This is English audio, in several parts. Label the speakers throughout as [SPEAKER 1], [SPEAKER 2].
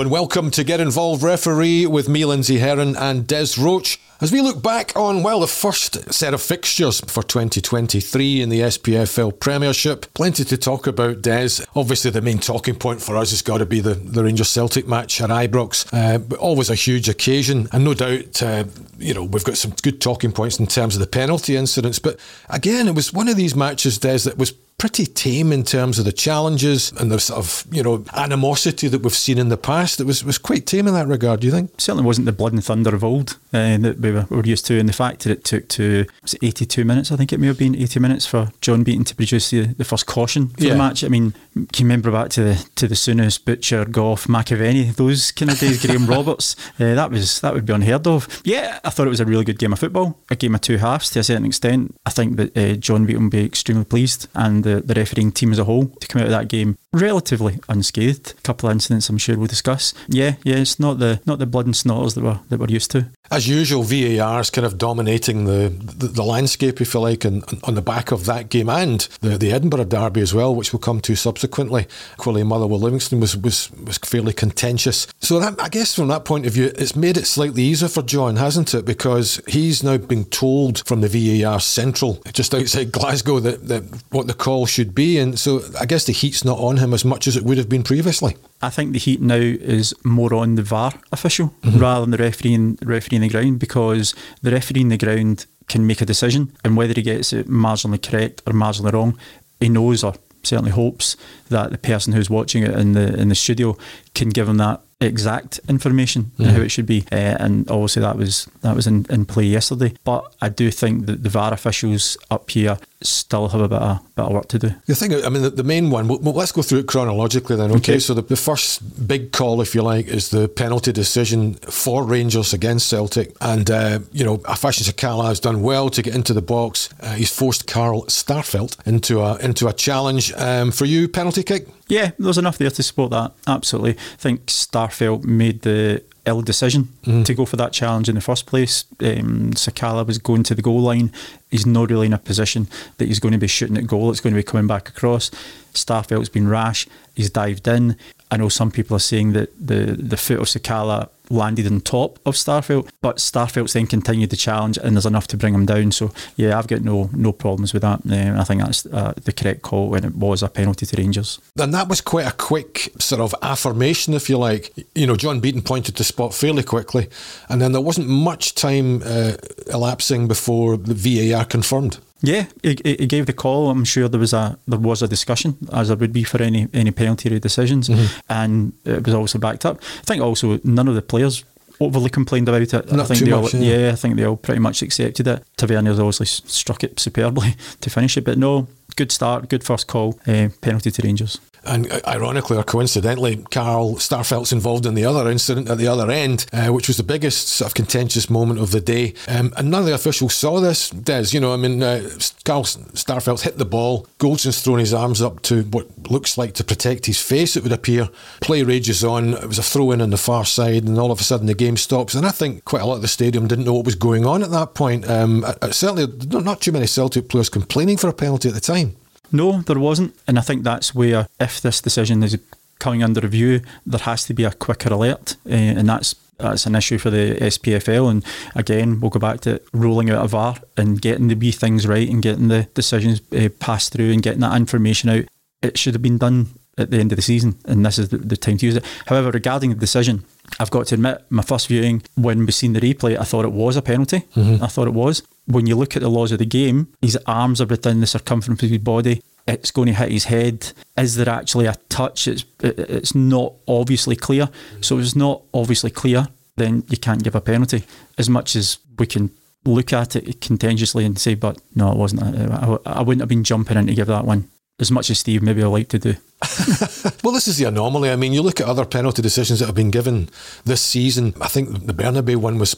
[SPEAKER 1] And welcome to Get Involved Referee with me, Lindsay Herron, and Des Roache. As we look back on, well, the first set of fixtures for 2023 in the SPFL Premiership, plenty to talk about, Des. Obviously, the main talking point for us has got to be the, the Rangers Celtic match at Ibrox. Uh, always a huge occasion, and no doubt, uh, you know, we've got some good talking points in terms of the penalty incidents. But again, it was one of these matches, Des, that was pretty tame in terms of the challenges and the sort of you know animosity that we've seen in the past. It was was quite tame in that regard. Do you think?
[SPEAKER 2] Certainly wasn't the blood and thunder of old uh, that we were, were, used to, and the fact that it took to it 82 minutes. I think it may have been 80 minutes for John Beaton to produce the, the first caution for yeah. the match. I mean, can you remember back to the to the Souness, Butcher, Gough, McAvennie, those kind of days, Graham Roberts. Uh, that was that would be unheard of. Yeah, I thought it was a really good game of football, a game of two halves to a certain extent. I think that uh, John Beaton will be extremely pleased, and the, the refereeing team as a whole to come out of that game relatively unscathed. A couple of incidents I'm sure we'll discuss. Yeah, yeah, it's not the not the blood and snotters that we're that we're used to.
[SPEAKER 1] As usual, VAR is kind of dominating the, the, the landscape, if you like, and, and, on the back of that game and the, the Edinburgh derby as well, which we'll come to subsequently. Equally, Motherwell Livingston was, was was fairly contentious. So that, I guess from that point of view, it's made it slightly easier for John, hasn't it? Because he's now been told from the VAR central, just outside Glasgow, that, that what the call should be, and so I guess the heat's not on him as much as it would have been previously.
[SPEAKER 2] I think the heat now is more on the VAR official mm-hmm. rather than the referee in, referee in the ground because the referee in the ground can make a decision and whether he gets it marginally correct or marginally wrong, he knows or certainly hopes that the person who's watching it in the in the studio can give them that exact information mm-hmm. how it should be. Uh, and obviously that was that was in, in play yesterday. But I do think that the VAR officials up here still have a bit of, bit of work to do.
[SPEAKER 1] The thing, I mean, the, the main one, well, let's go through it chronologically then, okay? okay. So the, the first big call, if you like, is the penalty decision for Rangers against Celtic. And, uh, you know, Afashan Sakala has done well to get into the box. Uh, he's forced Carl Starfelt into a, into a challenge. Um, for you, penalty kick?
[SPEAKER 2] Yeah, there's enough there to support that. Absolutely. I think Starfelt made the ill decision mm. to go for that challenge in the first place. Um, Sakala was going to the goal line. He's not really in a position that he's going to be shooting at goal. It's going to be coming back across. Starfelt's been rash. He's dived in. I know some people are saying that the, the foot of Sakala landed on top of Starfelt, but Starfelt's then continued the challenge and there's enough to bring him down. So yeah, I've got no no problems with that. Um, I think that's uh, the correct call when it was a penalty to Rangers.
[SPEAKER 1] And that was quite a quick sort of affirmation, if you like. You know, John Beaton pointed to spot fairly quickly, and then there wasn't much time uh, elapsing before the VAR confirmed.
[SPEAKER 2] Yeah, he, he, gave the call. I'm sure there was a there was a discussion, as there would be for any any penalty decisions, mm-hmm. and it was also backed up. I think also none of the players overly complained about it.
[SPEAKER 1] Not
[SPEAKER 2] I think
[SPEAKER 1] too
[SPEAKER 2] they
[SPEAKER 1] much,
[SPEAKER 2] all,
[SPEAKER 1] yeah.
[SPEAKER 2] yeah. I think they all pretty much accepted it. Tavernier obviously struck it superbly to finish it, but no, good start, good first call, uh, penalty to Rangers.
[SPEAKER 1] And uh, ironically or coincidentally, Carl Starfelt's involved in the other incident at the other end, uh, which was the biggest sort of contentious moment of the day. Um, and none of the officials saw this, Des. You know, I mean, uh, Carl Starfelt hit the ball. Goldson's thrown his arms up to what looks like to protect his face, it would appear. Play rages on. It was a throw in on the far side, and all of a sudden the game stops. And I think quite a lot of the stadium didn't know what was going on at that point. Um, certainly, not too many Celtic players complaining for a penalty at the time.
[SPEAKER 2] No, there wasn't. And I think that's where, if this decision is coming under review, there has to be a quicker alert. Uh, and that's that's an issue for the SPFL. And again, we'll go back to rolling out a VAR and getting the wee things right and getting the decisions uh, passed through and getting that information out. It should have been done at the end of the season, and this is the, the time to use it. However, regarding the decision, I've got to admit, my first viewing, when we seen the replay, I thought it was a penalty. Mm-hmm. I thought it was when you look at the laws of the game, his arms are within the circumference of his body. It's going to hit his head. Is there actually a touch? It's it's not obviously clear. So if it's not obviously clear, then you can't give a penalty. As much as we can look at it contentiously and say, but no, it wasn't. I, I wouldn't have been jumping in to give that one as much as Steve maybe I like to do.
[SPEAKER 1] well, this is the anomaly. I mean, you look at other penalty decisions that have been given this season. I think the Bernabei one was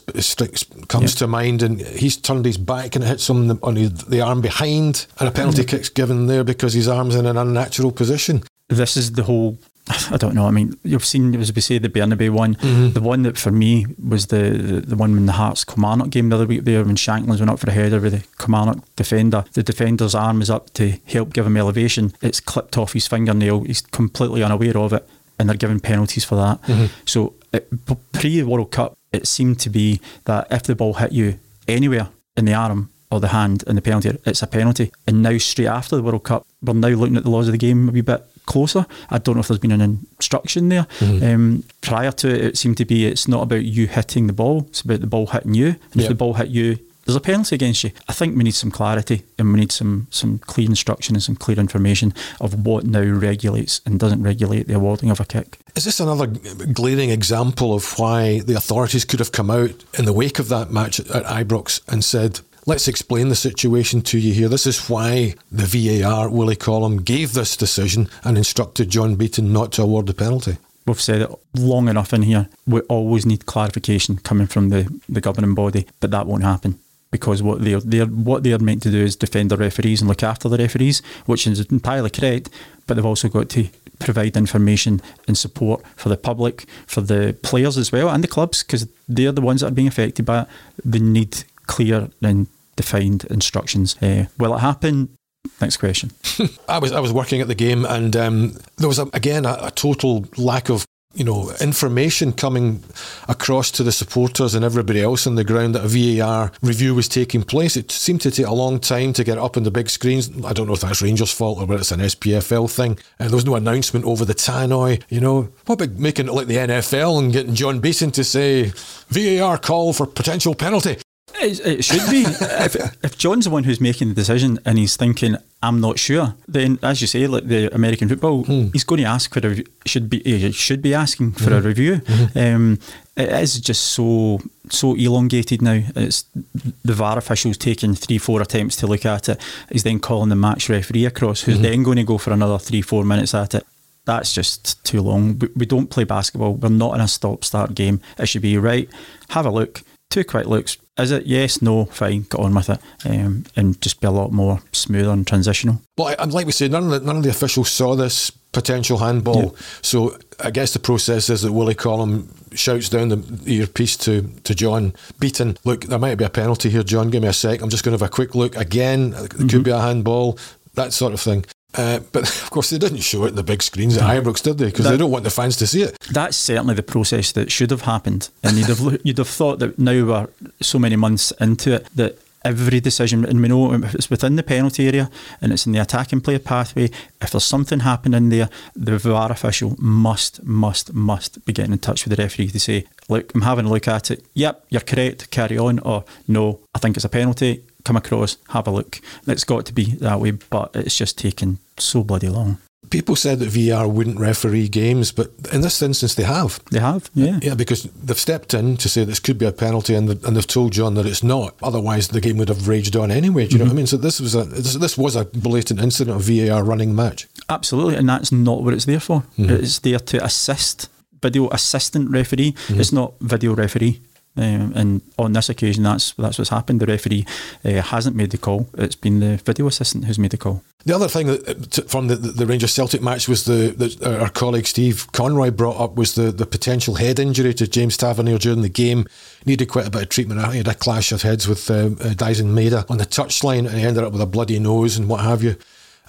[SPEAKER 1] comes yeah. to mind, and he's turned his back and it hits him on the arm behind, and a penalty mm-hmm. kick's given there because his arm's in an unnatural position.
[SPEAKER 2] This is the whole I don't know. I mean, you've seen, as we say, the Bernabei one. Mm-hmm. The one that for me was the, the, the one in the Hearts Kilmarnock game the other week there when Shankland's went up for a header with the Kilmarnock defender. The defender's arm is up to help give him elevation. It's clipped off his fingernail. He's completely unaware of it. and they're given penalties for that. Mm-hmm. So pre World Cup, it seemed to be that if the ball hit you anywhere in the arm or the hand in the penalty, it's a penalty. And now, straight after the World Cup, we're now looking at the laws of the game a wee bit closer. I don't know if there's been an instruction there. Mm-hmm. Um, prior to it, it seemed to be it's not about you hitting the ball, it's about the ball hitting you. And yep. if the ball hit you, there's a penalty against you. I think we need some clarity and we need some some clear instruction and some clear information of what now regulates and doesn't regulate the awarding of a kick.
[SPEAKER 1] Is this another glaring example of why the authorities could have come out in the wake of that match at Ibrox and said, Let's explain the situation to you here. This is why the VAR, Willie Collum, gave this decision and instructed John Beaton not to award the penalty.
[SPEAKER 2] We've said it long enough in here. We always need clarification coming from the, the governing body, but that won't happen because what they're, they're what they're meant to do is defend the referees and look after the referees, which is entirely correct. But they've also got to provide information and support for the public, for the players as well, and the clubs because they're the ones that are being affected by it. They need clear and defined instructions. Uh, will it happen? Next question.
[SPEAKER 1] I was I was working at the game, and um, there was a, again a, a total lack of you know, information coming across to the supporters and everybody else on the ground that a VAR review was taking place. It seemed to take a long time to get up on the big screens. I don't know if that's Rangers' fault or whether it's an SPFL thing. And there was no announcement over the tannoy. You know, what about making it like the NFL and getting John Beaton to say VAR call for potential penalty?
[SPEAKER 2] It, it should be. if, if John's the one who's making the decision and he's thinking, I'm not sure, then as you say, like the American football, hmm. he's going to ask for a should be he should be asking for mm-hmm. a review. Mm-hmm. Um, it is just so so elongated now. It's the VAR officials taking three four attempts to look at it. He's then calling the match referee across, who's mm-hmm. then going to go for another three four minutes at it that's just too long. We, we don't play basketball. We're not in a stop start game. It should be right. Have a look. Two quick looks. Is it yes, no, fine, get on with it, um, and just be a lot more smoother and transitional.
[SPEAKER 1] Well, I, like we said, none of the none of the officials saw this potential handball. Yeah. So I guess the process is that Willie Collum shouts down the earpiece to, to John Beaton, look, there might be a penalty here, John, give me a sec. I'm just going to have a quick look again. It mm-hmm. could be a handball, that sort of thing. Uh, but of course, they didn't show it in the big screens at Ibrox, did they? Because they don't want the fans to see it.
[SPEAKER 2] That's certainly the process that should have happened, and you'd have you'd have thought that now we're so many months into it that every decision, and we know if it's within the penalty area and it's in the attacking player pathway, if there's something happening there, the VAR official must, must, must be getting in touch with the referee to say, look, I'm having a look at it. Yep, you're correct, carry on. Or no, I think it's a penalty come across, have a look. It's got to be that way, but it's just taken so bloody long.
[SPEAKER 1] People said that VR wouldn't referee games, but in this instance, they have.
[SPEAKER 2] They have, yeah.
[SPEAKER 1] Yeah, because they've stepped in to say this could be a penalty, and, and they've told John that it's not. Otherwise, the game would have raged on anyway. Do you mm-hmm. know what I mean? So this was a this, this, was a blatant incident of VAR running match.
[SPEAKER 2] Absolutely, and that's not what it's there for. Mm-hmm. It's there to assist video assistant referee. Mm-hmm. It's not video referee. Um, and on this occasion, that's that's what's happened. The referee uh, hasn't made the call. It's been the video assistant who's made the call.
[SPEAKER 1] The other thing that, uh, from the, the Rangers Celtic match was the, our colleague Steve Conroy brought up was the, the potential head injury to James Tavernier during the game. Needed quite a bit of treatment. He had a clash of heads with uh, uh, Daizen Maeda on the touchline, and he ended up with a bloody nose and what have you.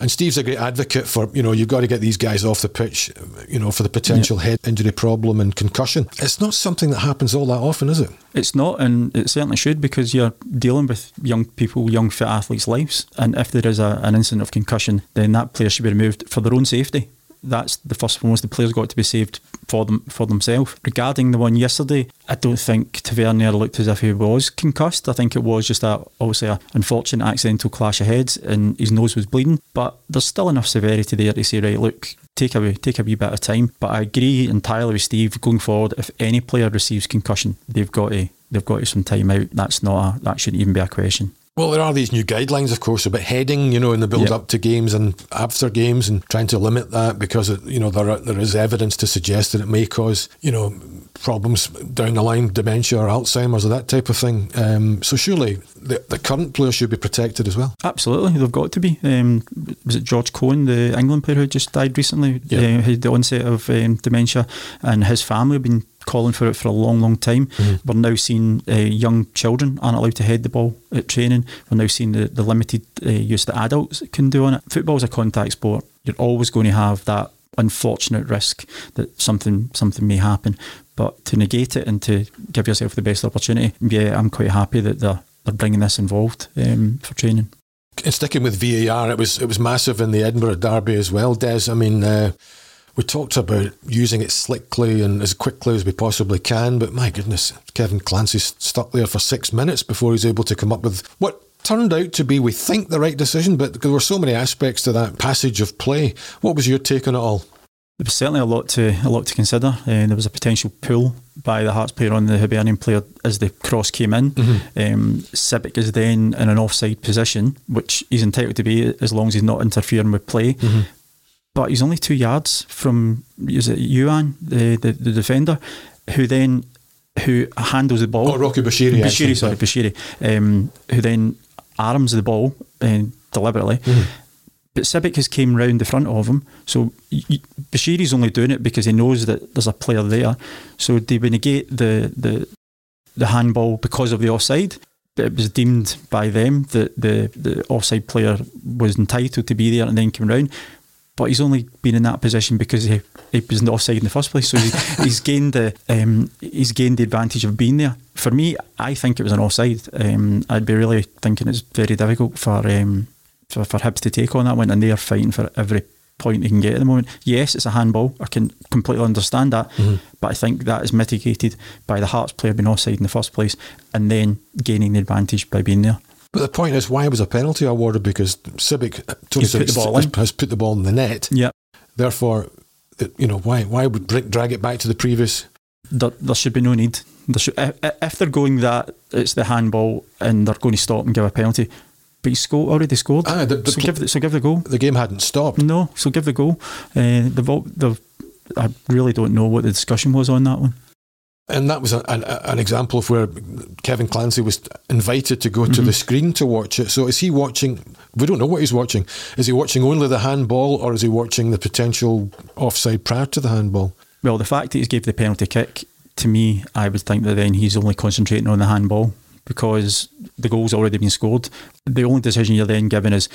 [SPEAKER 1] And Steve's a great advocate for, you know, you've got to get these guys off the pitch, you know, for the potential head injury problem and concussion. It's not something that happens all that often, is it?
[SPEAKER 2] It's not, and it certainly should because you're dealing with young people, young fit athletes' lives. And if there is a, an incident of concussion, then that player should be removed for their own safety that's the first one foremost. The player's got to be saved for them for themselves. Regarding the one yesterday, I don't think Tavernier looked as if he was concussed. I think it was just a obviously an unfortunate accidental clash of heads, and his nose was bleeding. But there's still enough severity there to say, right, look, take a take a wee bit of time. But I agree entirely with Steve. Going forward, if any player receives concussion, they've got to they've got to some time out. That's not a, that shouldn't even be a question.
[SPEAKER 1] Well, there are these new guidelines, of course, about heading, you know, in the build yep. up to games and after games, and trying to limit that because, it, you know, there are, there is evidence to suggest that it may cause, you know, problems down the line, dementia or Alzheimer's or that type of thing. Um, so surely the, the current player should be protected as well.
[SPEAKER 2] Absolutely, they've got to be. Um, was it George Cohen, the England player who just died recently, yep. uh, had the onset of um, dementia, and his family have been calling for it for a long, long time. Mm-hmm. We're now seeing uh, young children aren't allowed to head the ball at training. We're now seeing the, the limited uh, use that adults can do on it. Football is a contact sport. You're always going to have that unfortunate risk that something something may happen. But to negate it and to give yourself the best opportunity, yeah, I'm quite happy that they're they're bringing this involved um, for training.
[SPEAKER 1] And sticking with VAR, it was it was massive in the Edinburgh derby as well. Des, I mean. Uh, we talked about using it slickly and as quickly as we possibly can, but my goodness, Kevin Clancy's stuck there for six minutes before he's able to come up with what turned out to be, we think, the right decision, but there were so many aspects to that passage of play. What was your take on it all?
[SPEAKER 2] There was certainly a lot to a lot to consider. Uh, there was a potential pull by the Hearts player on the Hibernian player as the cross came in. Mm-hmm. Um, Sibbick is then in an offside position, which he's entitled to be as long as he's not interfering with play. Mm-hmm. But he's only two yards from is it Youan, the, the, the defender, who then who handles the ball.
[SPEAKER 1] Oh, Rocky Bushiri.
[SPEAKER 2] Bushiri, sorry, Bushiri, um, who then arms the ball uh, deliberately. Mm-hmm. But Sibbick has came round the front of him, so Bushiri's only doing it because he knows that there's a player there. So they would negate the the the handball because of the offside. But it was deemed by them that the, the offside player was entitled to be there and then came round. But he's only been in that position because he, he was in the offside in the first place. So he's, he's gained the um, he's gained the advantage of being there. For me, I think it was an offside. Um, I'd be really thinking it's very difficult for um, for, for Hibs to take on that one, and they are fighting for every point they can get at the moment. Yes, it's a handball. I can completely understand that, mm-hmm. but I think that is mitigated by the Hearts player being offside in the first place, and then gaining the advantage by being there.
[SPEAKER 1] But the point is, why was a penalty awarded? Because Tony Sibbick put has, put the ball in the net.
[SPEAKER 2] Yeah.
[SPEAKER 1] Therefore, you know, why why would drag it back to the previous?
[SPEAKER 2] There, there should be no need. Should, if they're going that it's the handball and they're going to stop and give a penalty, but he scored already scored.
[SPEAKER 1] Ah, the, the
[SPEAKER 2] so, give the, so give the goal.
[SPEAKER 1] The game hadn't stopped.
[SPEAKER 2] No, so give the goal. Uh, the, the I really don't know what the discussion was on that one.
[SPEAKER 1] And that was a, an, an, example of where Kevin Clancy was invited to go mm-hmm. to the screen to watch it. So is he watching? We don't know what he's watching. Is he watching only the handball, or is he watching the potential offside prior to the handball?
[SPEAKER 2] Well, the fact that he's gave the penalty kick to me, I would think that then he's only concentrating on the handball because the goal's already been scored. The only decision you're then given is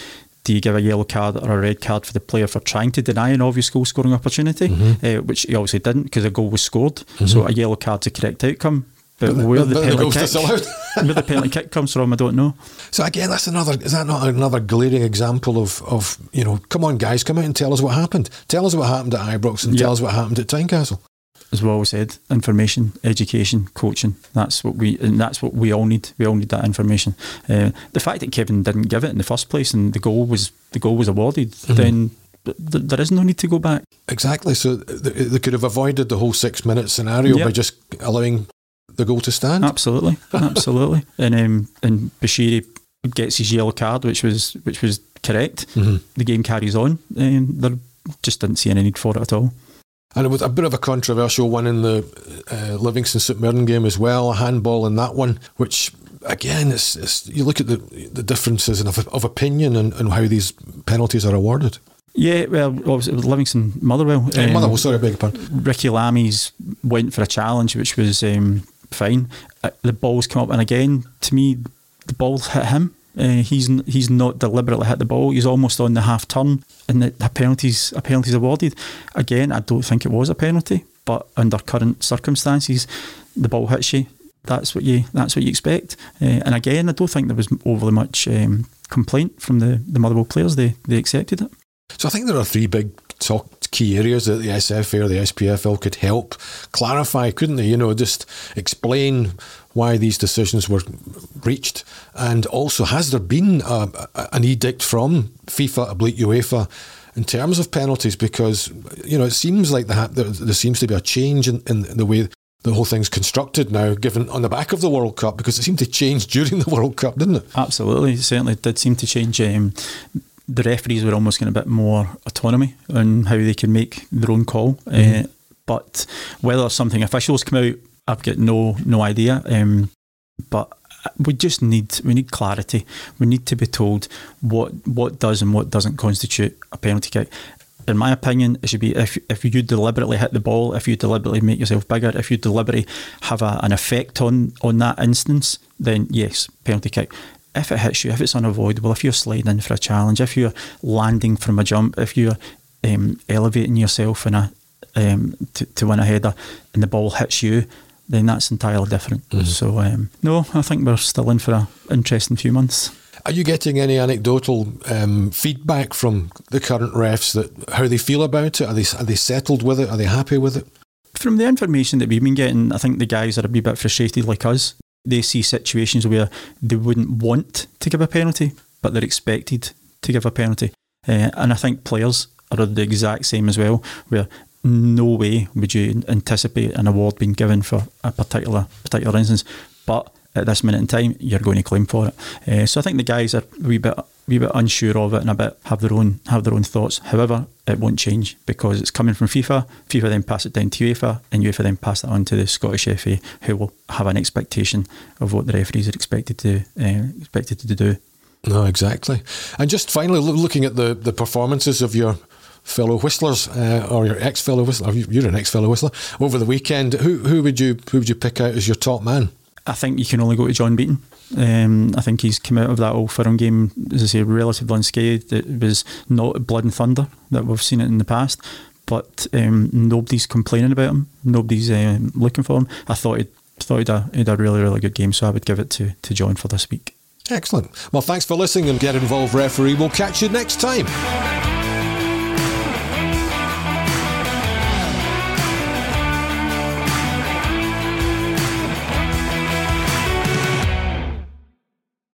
[SPEAKER 2] do you give a yellow card or a red card for the player for trying to deny an obvious goal scoring opportunity, mm-hmm. uh, which he obviously didn't because a goal was scored. Mm-hmm. So a yellow card's the correct outcome. But, but where the, the penalty kick, where the penalty kick comes from, I don't know.
[SPEAKER 1] So again, that's another. Is that not another glaring example of of you know? Come on, guys, come out and tell us what happened. Tell us what happened at Ibrox and yep. tell us what happened at Tynecastle
[SPEAKER 2] as we always said, information, education, coaching. That's what we and that's what we all need. We all need that information. Uh, the fact that Kevin didn't give it in the first place and the goal was the goal was awarded, mm-hmm. then th- there is no need to go back.
[SPEAKER 1] Exactly. So th- they could have avoided the whole six minute scenario yep. by just allowing the goal to stand.
[SPEAKER 2] Absolutely, absolutely. And um, and Bushiri gets his yellow card, which was which was correct. Mm-hmm. The game carries on, and there just didn't see any need for it at all.
[SPEAKER 1] And it was a bit of a controversial one in the uh, Livingston St Mirren game as well, a handball in that one, which again, it's, it's you look at the the differences of, of opinion and, and how these penalties are awarded.
[SPEAKER 2] Yeah, well, it was Livingston Motherwell.
[SPEAKER 1] Um, Motherwell, sorry, I beg your pardon.
[SPEAKER 2] Ricki Lamie's went for a challenge, which was um, fine. Uh, the ball's come up, and again, to me, the ball hit him. Uh, he's he's not deliberately hit the ball. He's almost on the half turn, and the, the penalties a penalties awarded. Again, I don't think it was a penalty, but under current circumstances, the ball hits you. That's what you that's what you expect. Uh, and again, I don't think there was overly much um, complaint from the the Motherwell players. They they accepted it.
[SPEAKER 1] So I think there are three big talk key areas that the SFA or the SPFL could help clarify, couldn't they? You know, just explain why these decisions were reached, and also has there been a, a, an edict from FIFA, oblique UEFA? in terms of penalties because you know it seems like there, there seems to be a change in, in the way the whole thing's constructed now, given on the back of the World Cup, because it seemed to change during the World Cup, didn't it?
[SPEAKER 2] Absolutely, it certainly did seem to change. Um, the referees were almost getting a bit more autonomy on how they can make their own call. Mm-hmm. Uh, but whether something officials come out, I've got no no idea. Um, but we just need we need clarity. We need to be told what what does and what doesn't constitute a penalty kick. In my opinion, it should be if if you deliberately hit the ball, if you deliberately make yourself bigger, if you deliberately have a, an effect on on that instance, then yes, penalty kick if it hits you, if it's unavoidable, if you're sliding in for a challenge, if you're landing from a jump, if you're um, elevating yourself in a um, to, to win a header and the ball hits you, then that's entirely different. Mm-hmm. So um, no, I think we're still in for an interesting few months.
[SPEAKER 1] Are you getting any anecdotal um, feedback from the current refs that how they feel about it? Are they are they settled with it? Are they happy with it?
[SPEAKER 2] From the information that we've been getting, I think the guys are a wee bit frustrated like us. They see situations where they wouldn't want to give a penalty, but they're expected to give a penalty. Uh, and I think players are the exact same as well, where no way would you anticipate an award being given for a particular particular instance, but at this minute in time, you're going to claim for it. Uh, so I think the guys are a wee bit, wee bit unsure of it and a bit have their own have their own thoughts. However, it won't change because it's coming from FIFA. FIFA then pass it down to UEFA, and UEFA then pass that on to the Scottish FA, who will have an expectation of what the referees are expected to uh, expected to do.
[SPEAKER 1] No, exactly. And just finally, looking at the the performances of your fellow whistlers uh, or your ex fellow whistler. You're an ex fellow whistler. Over the weekend, who who would you who would you pick out as your top man?
[SPEAKER 2] I think you can only go to John Beaton. Um, I think he's come out of that Old Firm game, as I say, relatively unscathed. It was not blood and thunder that we've seen it in the past, but um, nobody's complaining about him. Nobody's um, looking for him. I thought he'd, thought he'd a, he'd a really, really good game, so I would give it to, to John for this week.
[SPEAKER 1] Excellent. Well, thanks for listening and get involved, referee. We'll catch you next time.